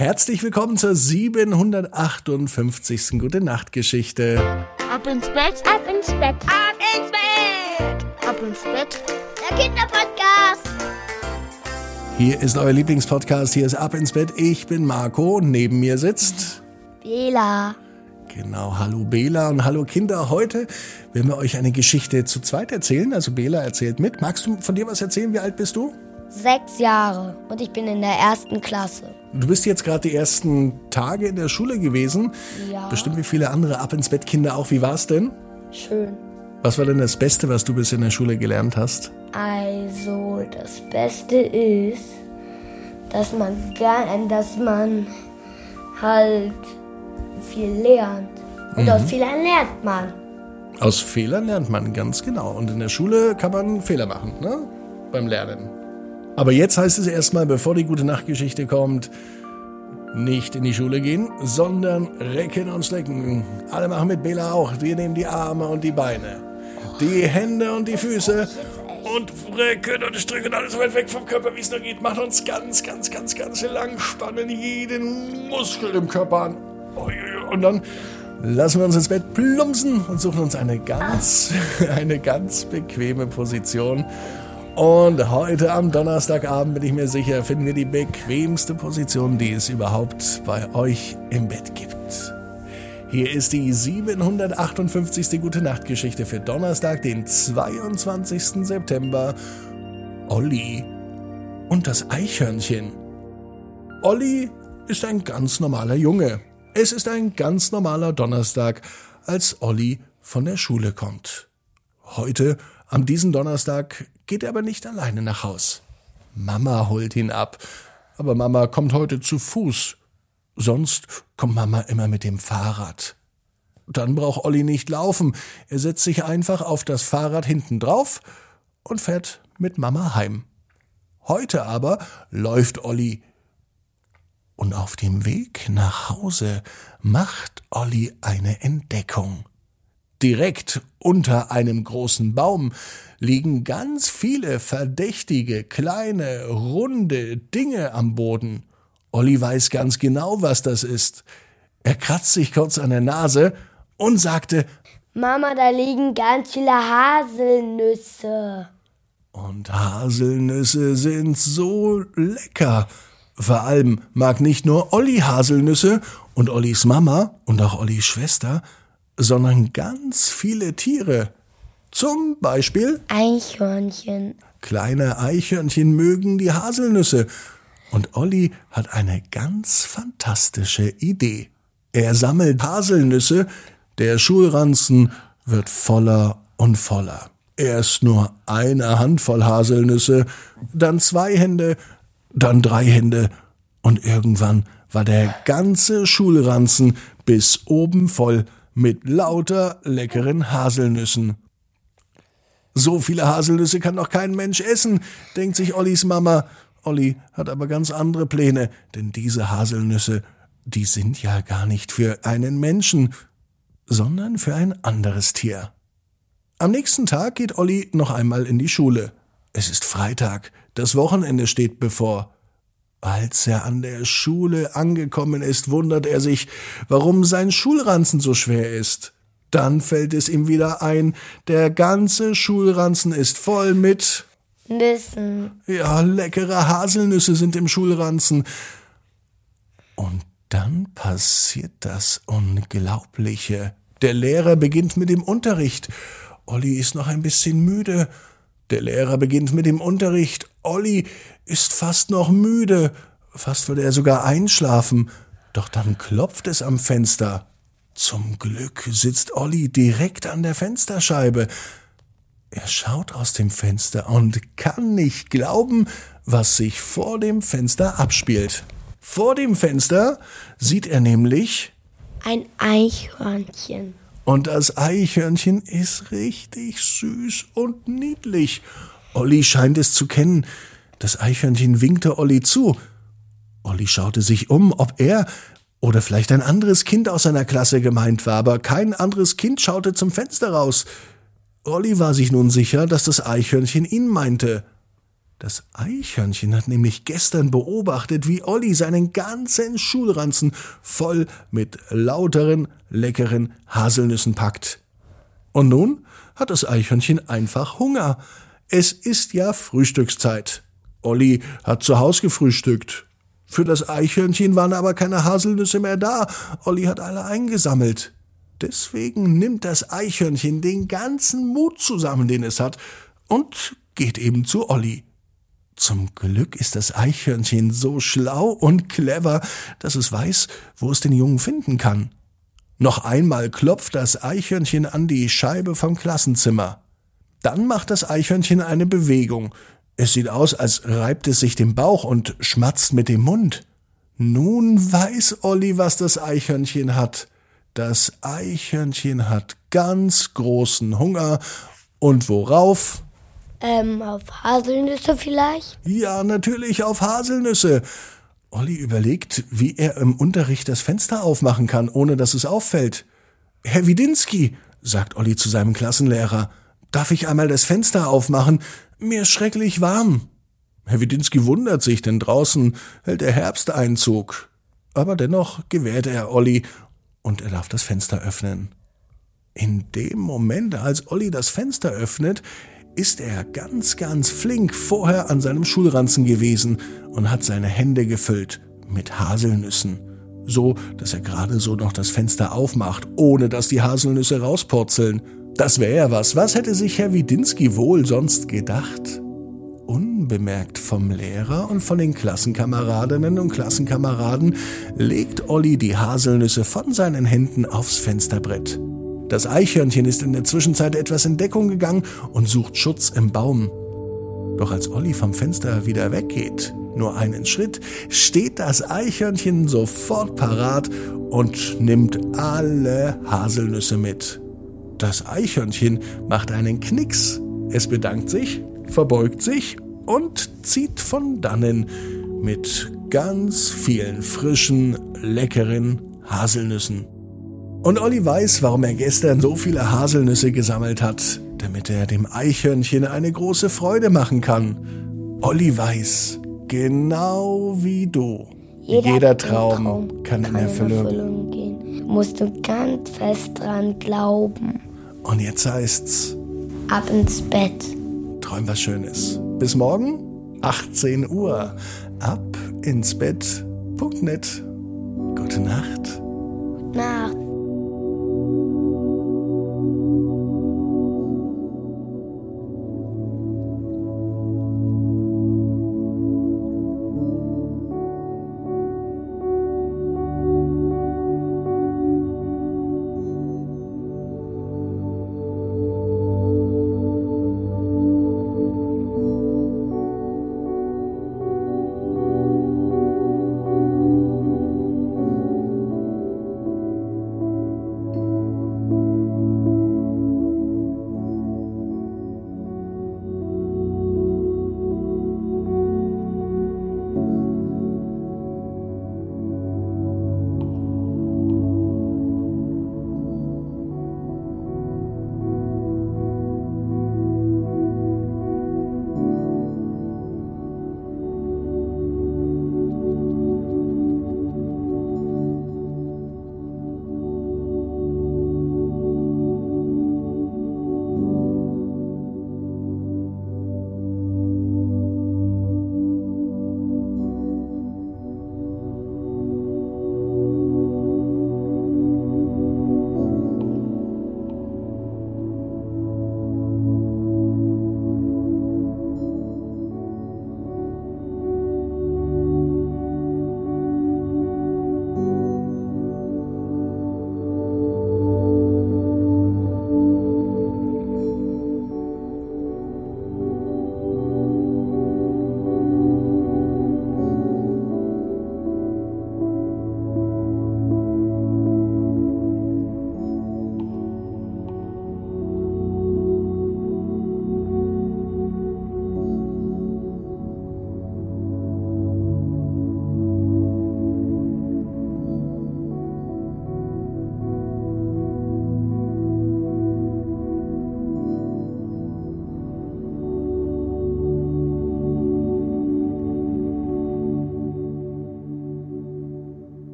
Herzlich willkommen zur 758. Gute Nacht Geschichte. Ab ins Bett, ab ins Bett, ab ins Bett, ab ins Bett. Der Kinderpodcast. Hier ist euer Lieblingspodcast. Hier ist Ab ins Bett. Ich bin Marco und neben mir sitzt Bela. Genau, hallo Bela und hallo Kinder. Heute werden wir euch eine Geschichte zu zweit erzählen. Also Bela erzählt mit. Magst du von dir was erzählen? Wie alt bist du? Sechs Jahre und ich bin in der ersten Klasse. Du bist jetzt gerade die ersten Tage in der Schule gewesen. Ja. Bestimmt wie viele andere Ab ins Bett Kinder auch. Wie war's denn? Schön. Was war denn das Beste, was du bis in der Schule gelernt hast? Also, das Beste ist, dass man gar, dass man halt viel lernt. Und aus Fehlern lernt man. Aus Fehlern lernt man ganz genau. Und in der Schule kann man Fehler machen, ne? Beim Lernen. Aber jetzt heißt es erstmal, bevor die gute Nachtgeschichte kommt, nicht in die Schule gehen, sondern recken und strecken. Alle machen mit Bela auch. Wir nehmen die Arme und die Beine, die Hände und die Füße und recken und strecken alles weit weg vom Körper, wie es nur geht. Machen uns ganz, ganz, ganz, ganz lang, spannen jeden Muskel im Körper an. Und dann lassen wir uns ins Bett plumpsen und suchen uns eine ganz, eine ganz bequeme Position. Und heute am Donnerstagabend bin ich mir sicher, finden wir die bequemste Position, die es überhaupt bei euch im Bett gibt. Hier ist die 758. Gute Nacht Geschichte für Donnerstag, den 22. September. Olli und das Eichhörnchen. Olli ist ein ganz normaler Junge. Es ist ein ganz normaler Donnerstag, als Olli von der Schule kommt. Heute, am diesen Donnerstag, geht er aber nicht alleine nach Haus. Mama holt ihn ab. Aber Mama kommt heute zu Fuß. Sonst kommt Mama immer mit dem Fahrrad. Dann braucht Olli nicht laufen. Er setzt sich einfach auf das Fahrrad hinten drauf und fährt mit Mama heim. Heute aber läuft Olli. Und auf dem Weg nach Hause macht Olli eine Entdeckung. Direkt unter einem großen Baum liegen ganz viele verdächtige, kleine, runde Dinge am Boden. Olli weiß ganz genau, was das ist. Er kratzt sich kurz an der Nase und sagte, Mama, da liegen ganz viele Haselnüsse. und Haselnüsse sind so lecker. Vor allem mag nicht nur Olli Haselnüsse und Ollis Mama und auch Ollis Schwester, sondern ganz viele Tiere. Zum Beispiel Eichhörnchen. kleine Eichhörnchen mögen die Haselnüsse. Und Olli hat eine ganz fantastische Idee. Er sammelt Haselnüsse, der Schulranzen wird voller und voller. Erst nur eine Handvoll Haselnüsse, dann zwei Hände, dann drei Hände und irgendwann war der ganze Schulranzen bis oben voll mit lauter leckeren Haselnüssen. So viele Haselnüsse kann doch kein Mensch essen, denkt sich Ollis Mama. Olli hat aber ganz andere Pläne, denn diese Haselnüsse, die sind ja gar nicht für einen Menschen, sondern für ein anderes Tier. Am nächsten Tag geht Olli noch einmal in die Schule. Es ist Freitag, das Wochenende steht bevor. Als er an der Schule angekommen ist, wundert er sich, warum sein Schulranzen so schwer ist. Dann fällt es ihm wieder ein, der ganze Schulranzen ist voll mit Nüssen. ja, leckere Haselnüsse sind im Schulranzen. Und dann passiert das Unglaubliche. Der Lehrer beginnt mit dem Unterricht. Olli ist noch ein bisschen müde. Der Lehrer beginnt mit dem Unterricht. Olli ist fast noch müde. Fast würde er sogar einschlafen. Doch dann klopft es am Fenster. Zum Glück sitzt Olli direkt an der Fensterscheibe. Er schaut aus dem Fenster und kann nicht glauben, was sich vor dem Fenster abspielt. Vor dem Fenster sieht er nämlich, Ein Eichhörnchen. Und das Eichhörnchen ist richtig süß und niedlich. Olli scheint es zu kennen. Das Eichhörnchen winkte Olli zu. Olli schaute sich um, ob er oder vielleicht ein anderes Kind aus seiner Klasse gemeint war, aber kein anderes Kind schaute zum Fenster raus. Olli war sich nun sicher, dass das Eichhörnchen ihn meinte. Das Eichhörnchen hat nämlich gestern beobachtet, wie Olli seinen ganzen Schulranzen voll mit lauteren, leckeren Haselnüssen packt. Und nun hat das Eichhörnchen einfach Hunger. Es ist ja Frühstückszeit. Olli hat zu Haus gefrühstückt. Für das Eichhörnchen waren aber keine Haselnüsse mehr da. Olli hat alle eingesammelt. Deswegen nimmt das Eichhörnchen den ganzen Mut zusammen, den es hat, und geht eben zu Olli. Zum Glück ist das Eichhörnchen so schlau und clever, dass es weiß, wo es den Jungen finden kann. Noch einmal klopft das Eichhörnchen an die Scheibe vom Klassenzimmer. Dann macht das Eichhörnchen eine Bewegung. Es sieht aus, als reibt es sich den Bauch und schmatzt mit dem Mund. Nun weiß Olli, was das Eichhörnchen hat. Das Eichhörnchen hat ganz großen Hunger. Und worauf? Ähm, auf Haselnüsse vielleicht? Ja, natürlich auf Haselnüsse. Olli überlegt, wie er im Unterricht das Fenster aufmachen kann, ohne dass es auffällt. Herr Widinski, sagt Olli zu seinem Klassenlehrer, darf ich einmal das Fenster aufmachen? Mir ist schrecklich warm. Herr Widinski wundert sich, denn draußen hält der Herbsteinzug. Aber dennoch gewährt er Olli und er darf das Fenster öffnen. In dem Moment, als Olli das Fenster öffnet, ist er ganz, ganz flink vorher an seinem Schulranzen gewesen und hat seine Hände gefüllt mit Haselnüssen, so dass er gerade so noch das Fenster aufmacht, ohne dass die Haselnüsse rauspurzeln. Das wäre ja was. Was hätte sich Herr Widinski wohl sonst gedacht? Unbemerkt vom Lehrer und von den Klassenkameradinnen und Klassenkameraden legt Olli die Haselnüsse von seinen Händen aufs Fensterbrett. Das Eichhörnchen ist in der Zwischenzeit etwas in Deckung gegangen und sucht Schutz im Baum. Doch als Olli vom Fenster wieder weggeht, nur einen Schritt, steht das Eichhörnchen sofort parat und nimmt alle Haselnüsse mit. Das Eichhörnchen macht einen Knicks. Es bedankt sich, verbeugt sich und zieht von dannen mit ganz vielen frischen, leckeren Haselnüssen. Und Olli weiß, warum er gestern so viele Haselnüsse gesammelt hat, damit er dem Eichhörnchen eine große Freude machen kann. Olli weiß, genau wie du. Jeder, Jeder Traum, Traum, kann, in Erfüllung, Erfüllung gehen. Musst du ganz fest dran glauben. Und jetzt heißt's ab ins Bett. Träum was Schönes. Bis morgen, 18 Uhr. Ab ins Bett. Punkt net. Gute. Nacht.